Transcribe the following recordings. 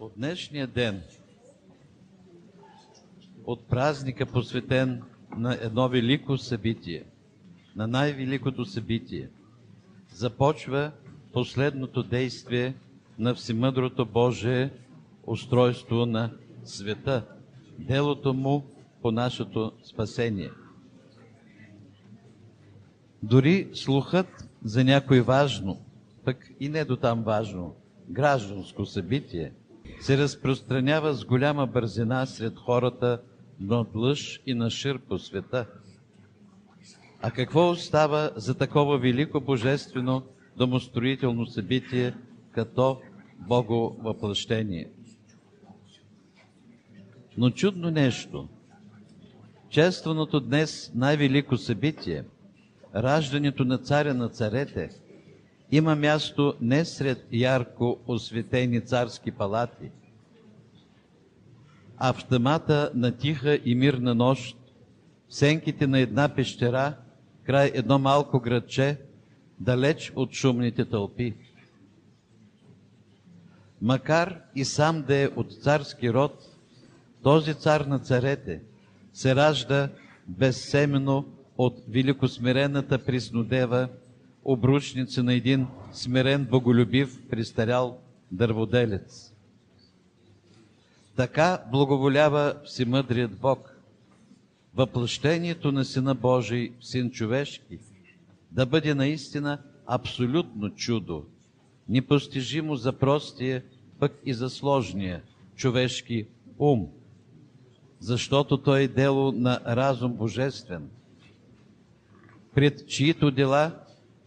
От днешния ден, от празника посветен на едно велико събитие, на най-великото събитие, започва последното действие на Всемъдрото Божие устройство на света, делото му по нашето спасение. Дори слухът за някой важно, пък и не до там важно, гражданско събитие, се разпространява с голяма бързина сред хората на лъж и на шир по света. А какво остава за такова велико божествено домостроително събитие, като Бого въплъщение? Но чудно нещо. Честваното днес най-велико събитие, раждането на царя на царете, има място не сред ярко осветени царски палати, а в тъмата на тиха и мирна нощ, в сенките на една пещера, край едно малко градче, далеч от шумните тълпи. Макар и сам да е от царски род, този цар на царете се ражда безсемено от великосмирената Приснодева, обручница на един смирен, боголюбив, пристарял дърводелец. Така благоволява Всемъдрият Бог. Въплъщението на Сина Божий Син човешки да бъде наистина абсолютно чудо, непостижимо за простия, пък и за сложния човешки ум, защото той е дело на разум божествен, пред чието дела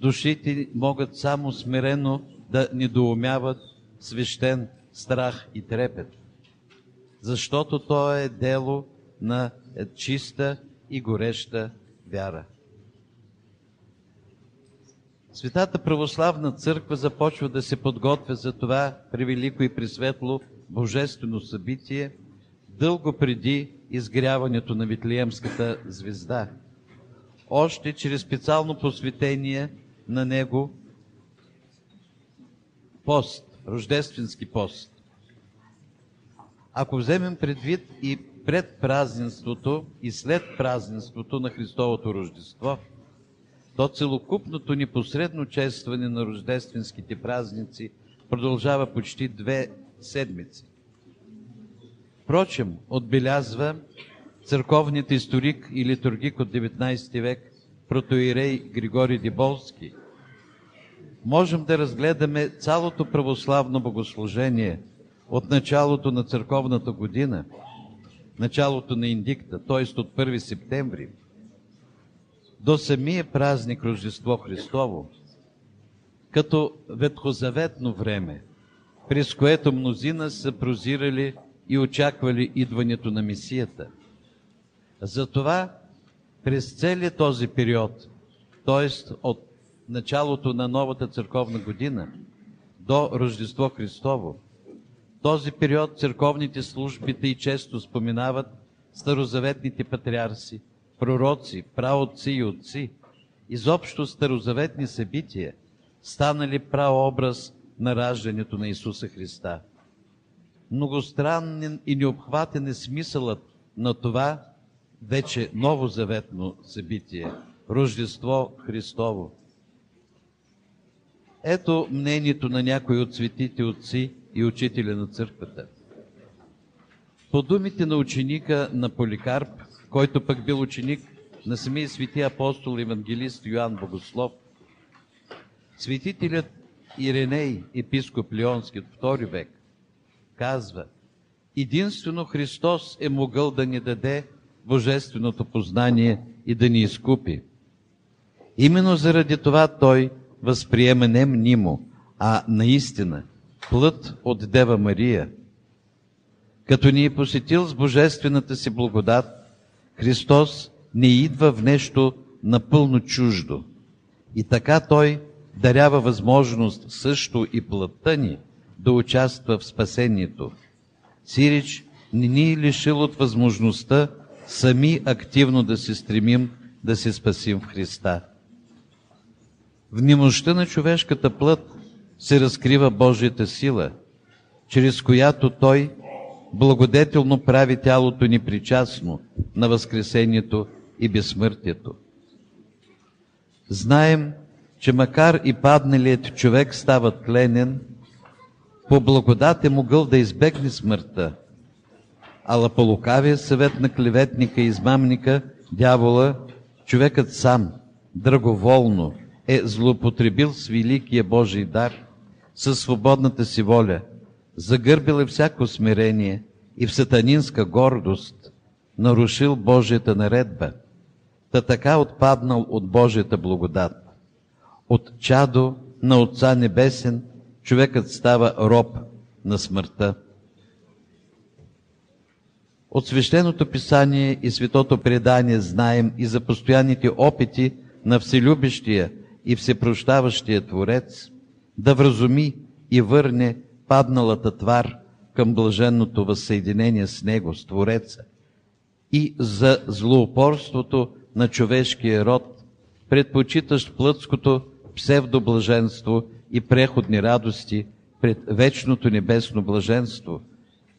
душите могат само смирено да недоумяват свещен страх и трепет, защото то е дело на чиста и гореща вяра. Светата православна църква започва да се подготвя за това превелико и пресветло божествено събитие, дълго преди изгряването на Витлеемската звезда. Още чрез специално посветение на него пост, рождественски пост. Ако вземем предвид и пред празненството и след празненството на Христовото Рождество, то целокупното непосредно честване на рождественските празници продължава почти две седмици. Впрочем, отбелязва църковният историк и литургик от 19 век протоирей Григорий Диболски. Можем да разгледаме цялото православно богослужение от началото на църковната година, началото на индикта, т.е. от 1 септември, до самия празник Рождество Христово, като ветхозаветно време, през което мнозина са прозирали и очаквали идването на Месията. Затова през целият този период, т.е. от началото на новата църковна година до Рождество Христово, този период църковните службите и често споменават старозаветните патриарси, пророци, праотци и отци, изобщо старозаветни събития, станали праобраз на раждането на Исуса Христа. Многостранен и необхватен е смисълът на това вече новозаветно събитие – Рождество Христово. Ето мнението на някои от светите отци и учителя на църквата. По думите на ученика на Поликарп, който пък бил ученик на самия свети апостол евангелист Йоанн Богослов, светителят Иреней, епископ Леонски от втори век, казва, единствено Христос е могъл да ни даде божественото познание и да ни изкупи. Именно заради това Той възприема не мнимо, а наистина плът от Дева Мария. Като ни е посетил с божествената си благодат, Христос не идва в нещо напълно чуждо. И така Той дарява възможност също и плътта ни да участва в спасението. Сирич не ни е лишил от възможността сами активно да се стремим да се спасим в Христа. В немощта на човешката плът се разкрива Божията сила. чрез която Той благодетелно прави тялото ни причастно на Възкресението и безсмъртието. Знаем, че макар и падналият човек става тленен, по благодат е могъл да избегне смъртта, ала по лукавия съвет на клеветника и измамника, дявола, човекът сам, драговолно, е злоупотребил с великия Божий дар, със свободната си воля, загърбил е всяко смирение и в сатанинска гордост нарушил Божията наредба, та така отпаднал от Божията благодат. От чадо на Отца Небесен човекът става роб на смъртта. От свещеното писание и светото предание знаем и за постоянните опити на вселюбещия и всепрощаващия Творец да вразуми и върне падналата твар към блаженното възсъединение с Него, с Твореца, и за злоупорството на човешкия род, предпочитащ плътското псевдоблаженство и преходни радости пред вечното небесно блаженство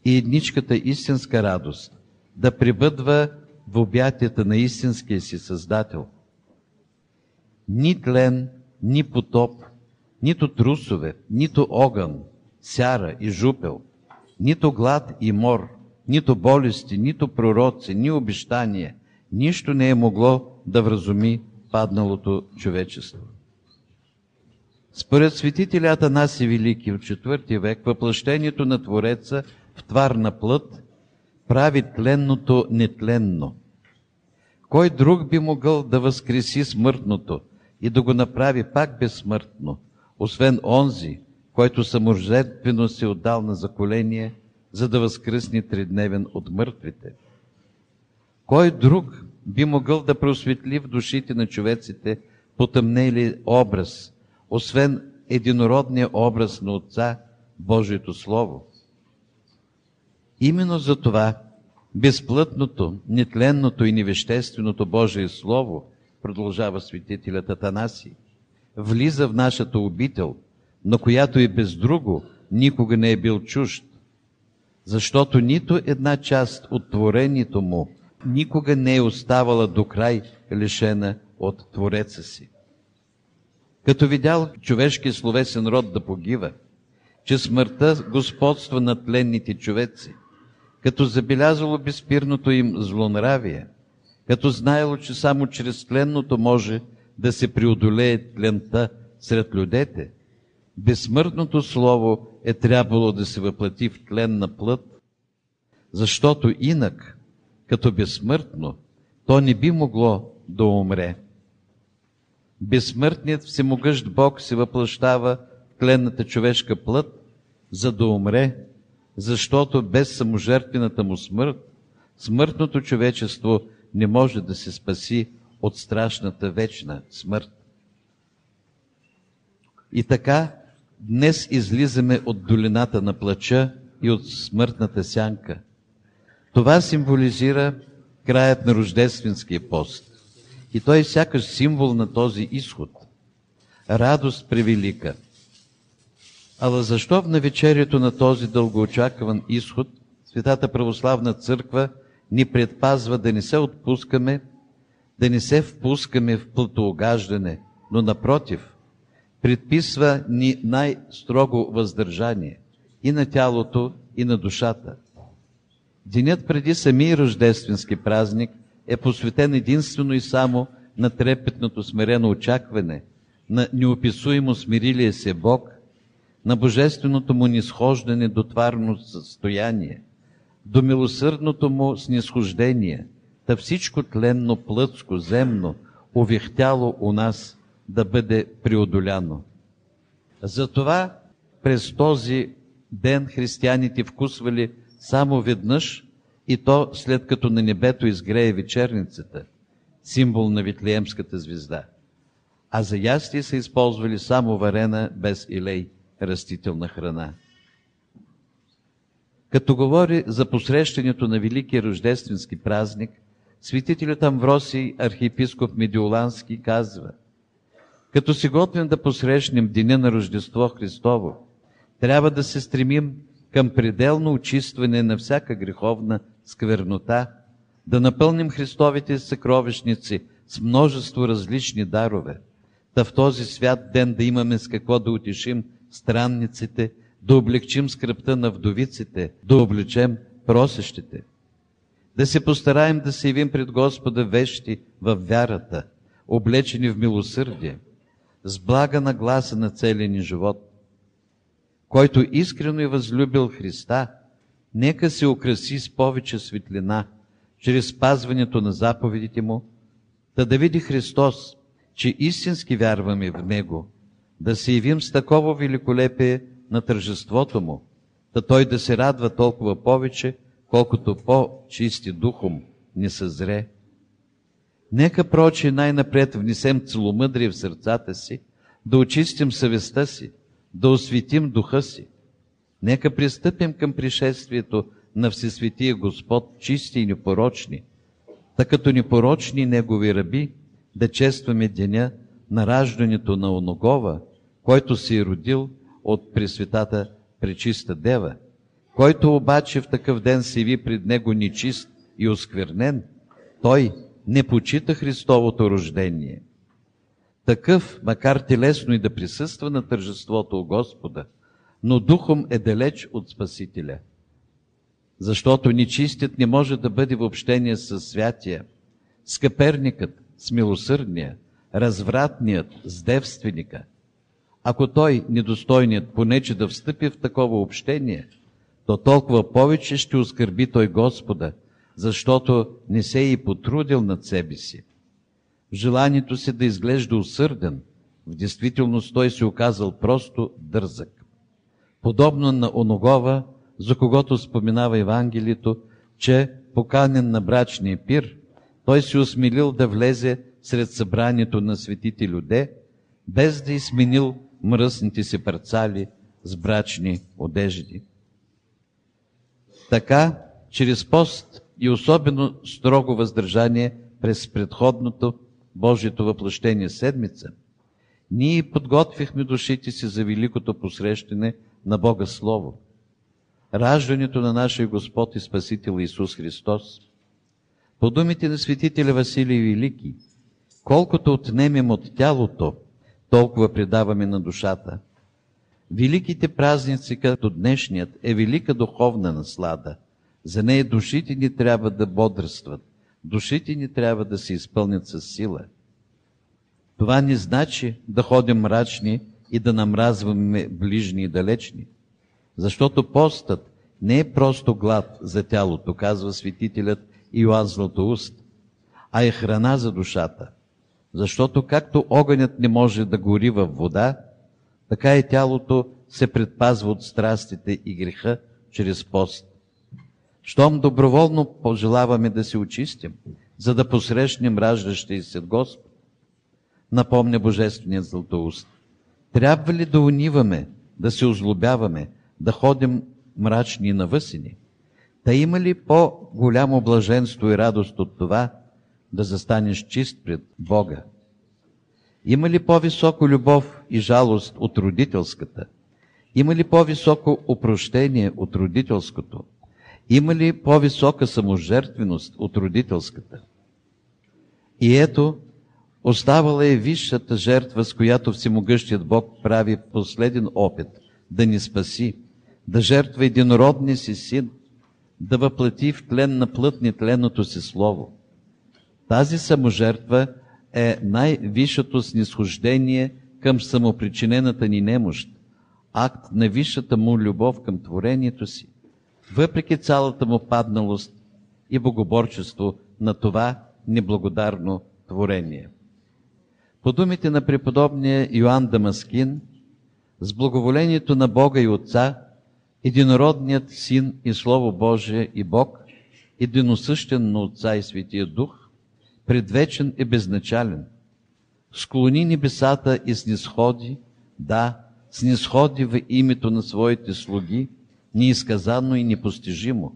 и едничката истинска радост, да прибъдва в обятията на истинския си Създател. Ни тлен, ни потоп, нито трусове, нито огън, сяра и жупел, нито глад и мор, нито болести, нито пророци, ни обещания, нищо не е могло да вразуми падналото човечество. Според светителя Атанаси Велики от IV век, въплъщението на Твореца твар на плът прави тленното нетленно. Кой друг би могъл да възкреси смъртното и да го направи пак безсмъртно, освен онзи, който саможертвено се отдал на заколение, за да възкръсне тридневен от мъртвите? Кой друг би могъл да просветли в душите на човеците потъмнели образ, освен единородния образ на Отца, Божието Слово? Именно за това безплътното, нетленното и невещественото Божие Слово, продължава светителят Атанаси, влиза в нашата обител, на която и без друго никога не е бил чужд, защото нито една част от творението му никога не е оставала до край лишена от Твореца си. Като видял човешки словесен род да погива, че смъртта господства над тленните човеци, като забелязало безпирното им злонравие, като знаело, че само чрез тленното може да се преодолее тлента сред людете, безсмъртното слово е трябвало да се въплати в тлен на плът, защото инак, като безсмъртно, то не би могло да умре. Безсмъртният всемогъщ Бог се въплащава в тленната човешка плът, за да умре, защото без саможертвената му смърт, смъртното човечество не може да се спаси от страшната вечна смърт. И така, днес излизаме от долината на плача и от смъртната сянка. Това символизира краят на рождественския пост. И той е сякаш символ на този изход. Радост превелика. Ала защо в навечерието на този дългоочакван изход Светата Православна Църква ни предпазва да не се отпускаме, да не се впускаме в плътоогаждане, но напротив, предписва ни най-строго въздържание и на тялото, и на душата. Денят преди самия рождественски празник е посветен единствено и само на трепетното смирено очакване, на неописуемо смирилие се Бог, на божественото му нисхождане до тварно състояние, до милосърдното му снисхождение, да всичко тленно, плътско, земно, увихтяло у нас да бъде преодоляно. Затова през този ден християните вкусвали само веднъж и то след като на небето изгрее вечерницата, символ на Витлеемската звезда. А за ястие са използвали само варена без илей, растителна храна. Като говори за посрещането на Великия рождественски празник, светителят Амвросий, архиепископ Медиолански, казва Като се готвим да посрещнем деня на Рождество Христово, трябва да се стремим към пределно очистване на всяка греховна сквернота, да напълним Христовите съкровищници с множество различни дарове, да в този свят ден да имаме с какво да утешим странниците, да облегчим скръпта на вдовиците, да облечем просещите. Да се постараем да се явим пред Господа вещи в вярата, облечени в милосърдие, с блага на гласа на целия ни живот. Който искрено е възлюбил Христа, нека се украси с повече светлина, чрез спазването на заповедите Му, да да види Христос, че истински вярваме в Него, да се явим с такова великолепие на тържеството Му, да Той да се радва толкова повече, колкото по-чисти духом ни съзре. Нека прочи най-напред внесем целомъдрие в сърцата си, да очистим съвестта си, да осветим духа си. Нека пристъпим към пришествието на Всесветия Господ, чисти и непорочни, та като непорочни Негови раби, да честваме деня на раждането на Оногова, който се е родил от Пресветата Пречиста Дева, който обаче в такъв ден се яви пред Него нечист и осквернен, той не почита Христовото рождение. Такъв, макар телесно и да присъства на тържеството у Господа, но духом е далеч от Спасителя. Защото нечистият не може да бъде в общение с святия, скъперникът с милосърдния, развратният с девственика. Ако той, недостойният, понече да встъпи в такова общение, то толкова повече ще оскърби той Господа, защото не се е и потрудил над себе си. В желанието си да изглежда усърден, в действителност той се оказал просто дързък. Подобно на Оногова, за когото споменава Евангелието, че поканен на брачния пир, той се осмелил да влезе сред събранието на светите люде, без да изменил мръсните си парцали с брачни одежди. Така, чрез пост и особено строго въздържание през предходното Божието въплъщение седмица, ние подготвихме душите си за великото посрещане на Бога Слово, раждането на нашия Господ и Спасител Исус Христос. По думите на светителя Василий Велики, колкото отнемем от тялото, толкова предаваме на душата. Великите празници, като днешният, е велика духовна наслада. За нея душите ни трябва да бодрстват. Душите ни трябва да се изпълнят с сила. Това не значи да ходим мрачни и да намразваме ближни и далечни. Защото постът не е просто глад за тялото, казва светителят Иоанн Златоуст, а е храна за душата. Защото както огънят не може да гори във вода, така и тялото се предпазва от страстите и греха чрез пост. Щом доброволно пожелаваме да се очистим, за да посрещнем раждащия се Господ, напомня Божественият Златоуст. Трябва ли да униваме, да се озлобяваме, да ходим мрачни и навъсени? Та има ли по-голямо блаженство и радост от това, да застанеш чист пред Бога? Има ли по-високо любов и жалост от родителската? Има ли по-високо опрощение от родителското? Има ли по-висока саможертвеност от родителската? И ето, оставала е висшата жертва, с която Всемогъщият Бог прави последен опит да ни спаси, да жертва единородния си син, да въплати в тлен на плътни тленото си слово. Тази саможертва е най-висшето снисхождение към самопричинената ни немощ, акт на висшата му любов към творението си, въпреки цялата му падналост и богоборчество на това неблагодарно творение. По думите на преподобния Йоанн Дамаскин, с благоволението на Бога и Отца, единородният Син и Слово Божие и Бог, единосъщен на Отца и Светия Дух, предвечен и безначален. Склони небесата и снисходи, да, снисходи в името на своите слуги, неизказано и непостижимо.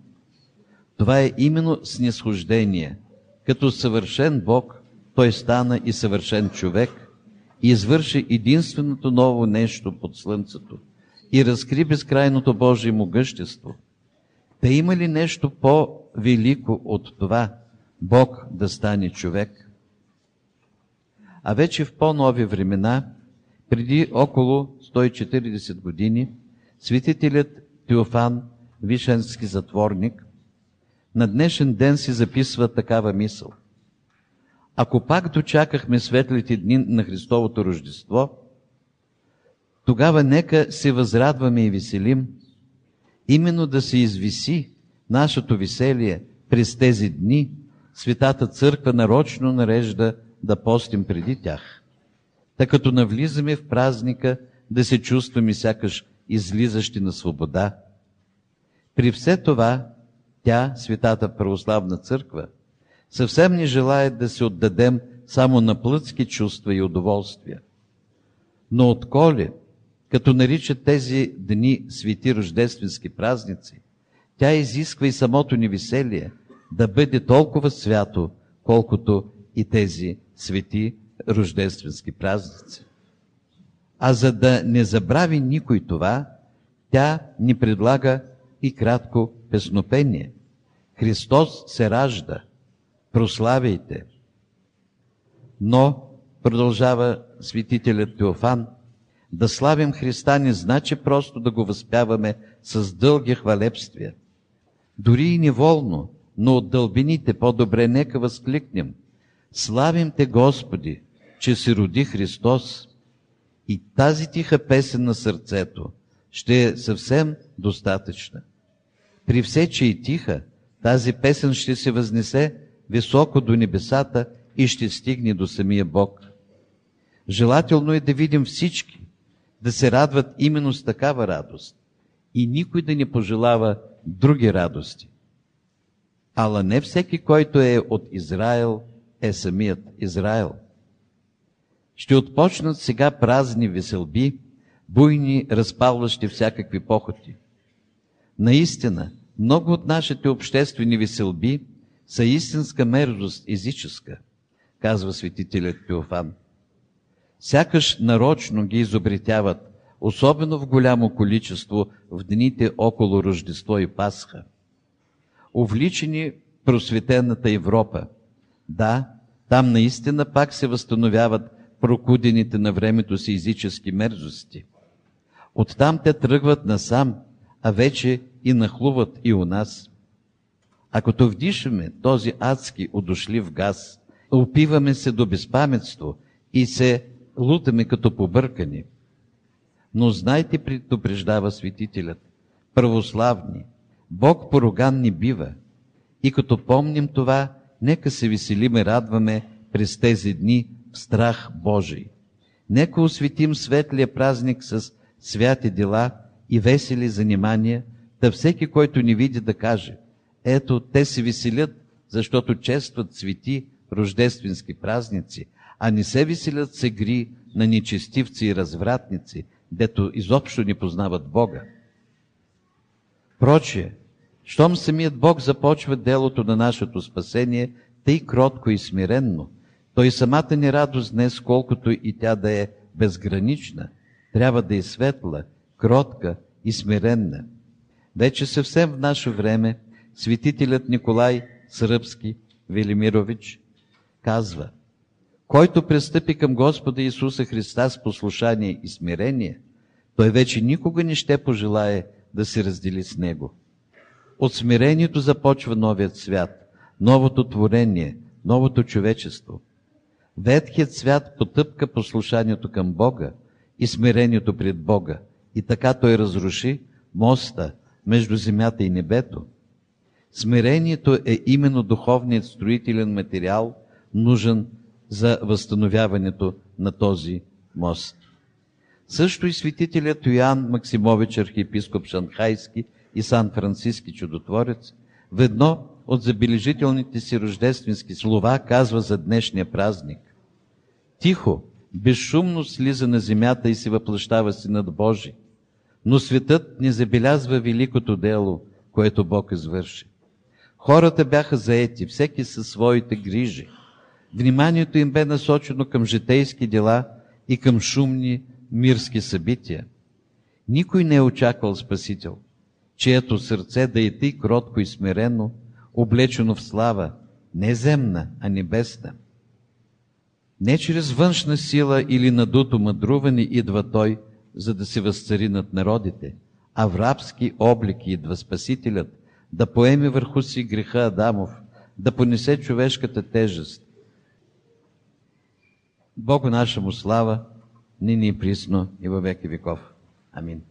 Това е именно снисхождение. Като съвършен Бог, Той стана и съвършен човек и извърши единственото ново нещо под слънцето. и разкри безкрайното Божие могъщество. Та има ли нещо по-велико от това Бог да стане човек? А вече в по-нови времена, преди около 140 години, светителят Теофан, вишенски затворник, на днешен ден си записва такава мисъл. Ако пак дочакахме светлите дни на Христовото Рождество, тогава нека се възрадваме и веселим, именно да се извиси нашето веселие през тези дни, Светата Църква нарочно нарежда да постим преди тях. Та като навлизаме в празника, да се чувстваме сякаш излизащи на свобода. При все това, тя, Светата Православна Църква, съвсем не желая да се отдадем само на плътски чувства и удоволствия. Но отколе, като нарича тези дни свети рождественски празници, тя изисква и самото ни веселие да бъде толкова свято, колкото и тези свети рождественски празници. А за да не забрави никой това, тя ни предлага и кратко песнопение. Христос се ражда, прославяйте. Но, продължава светителят Теофан, да славим Христа не значи просто да го възпяваме с дълги хвалепствия. Дори и неволно, но от дълбините по-добре нека възкликнем. Славим Те, Господи, че се роди Христос. И тази тиха песен на сърцето ще е съвсем достатъчна. При все, че и тиха, тази песен ще се възнесе високо до небесата и ще стигне до самия Бог. Желателно е да видим всички, да се радват именно с такава радост и никой да не пожелава други радости. Ала не всеки, който е от Израел, е самият Израел. Ще отпочнат сега празни веселби, буйни, разпалващи всякакви похоти. Наистина, много от нашите обществени веселби са истинска мерзост езическа, казва светителят Теофан. Сякаш нарочно ги изобретяват, особено в голямо количество в дните около Рождество и Пасха. Увличени просветената Европа. Да, там наистина пак се възстановяват прокудените на времето си езически мерзости. Оттам те тръгват насам, а вече и нахлуват и у нас. А като вдишаме този адски удошлив газ, опиваме се до безпаметство и се лутаме като побъркани. Но знайте, предупреждава светителят, православни, Бог пороган ни бива. И като помним това, нека се веселиме, радваме през тези дни в страх Божий. Нека осветим светлия празник с святи дела и весели занимания, да всеки, който ни види, да каже, ето, те се веселят, защото честват цвети, рождественски празници, а не се веселят се гри на нечестивци и развратници, дето изобщо не познават Бога. Прочие, щом самият Бог започва делото на нашето спасение, тъй кротко и смиренно, той самата ни радост днес, колкото и тя да е безгранична, трябва да е светла, кротка и смиренна. Вече съвсем в наше време светителят Николай Сръбски Велимирович казва, който пристъпи към Господа Исуса Христа с послушание и смирение, той вече никога не ще пожелае да се раздели с Него. От смирението започва новият свят, новото творение, новото човечество. Ветхият свят потъпка послушанието към Бога и смирението пред Бога, и така той разруши моста между земята и небето. Смирението е именно духовният строителен материал, нужен за възстановяването на този мост. Също и светителят Йоан Максимович, архиепископ Шанхайски и Сан-Франциски чудотворец, в едно от забележителните си рождественски слова казва за днешния празник. Тихо, безшумно слиза на земята и се въплащава Синът Божий, но светът не забелязва великото дело, което Бог извърши. Хората бяха заети, всеки със своите грижи. Вниманието им бе насочено към житейски дела и към шумни мирски събития. Никой не е очаквал Спасител, чието сърце да е тъй кротко и смирено, облечено в слава, не земна, а небесна. Не чрез външна сила или надуто мъдруване идва Той, за да се възцари над народите, а в рабски облик идва Спасителят, да поеме върху си греха Адамов, да понесе човешката тежест. Богу нашему слава, нині і присно, і во веки веков. Амінь.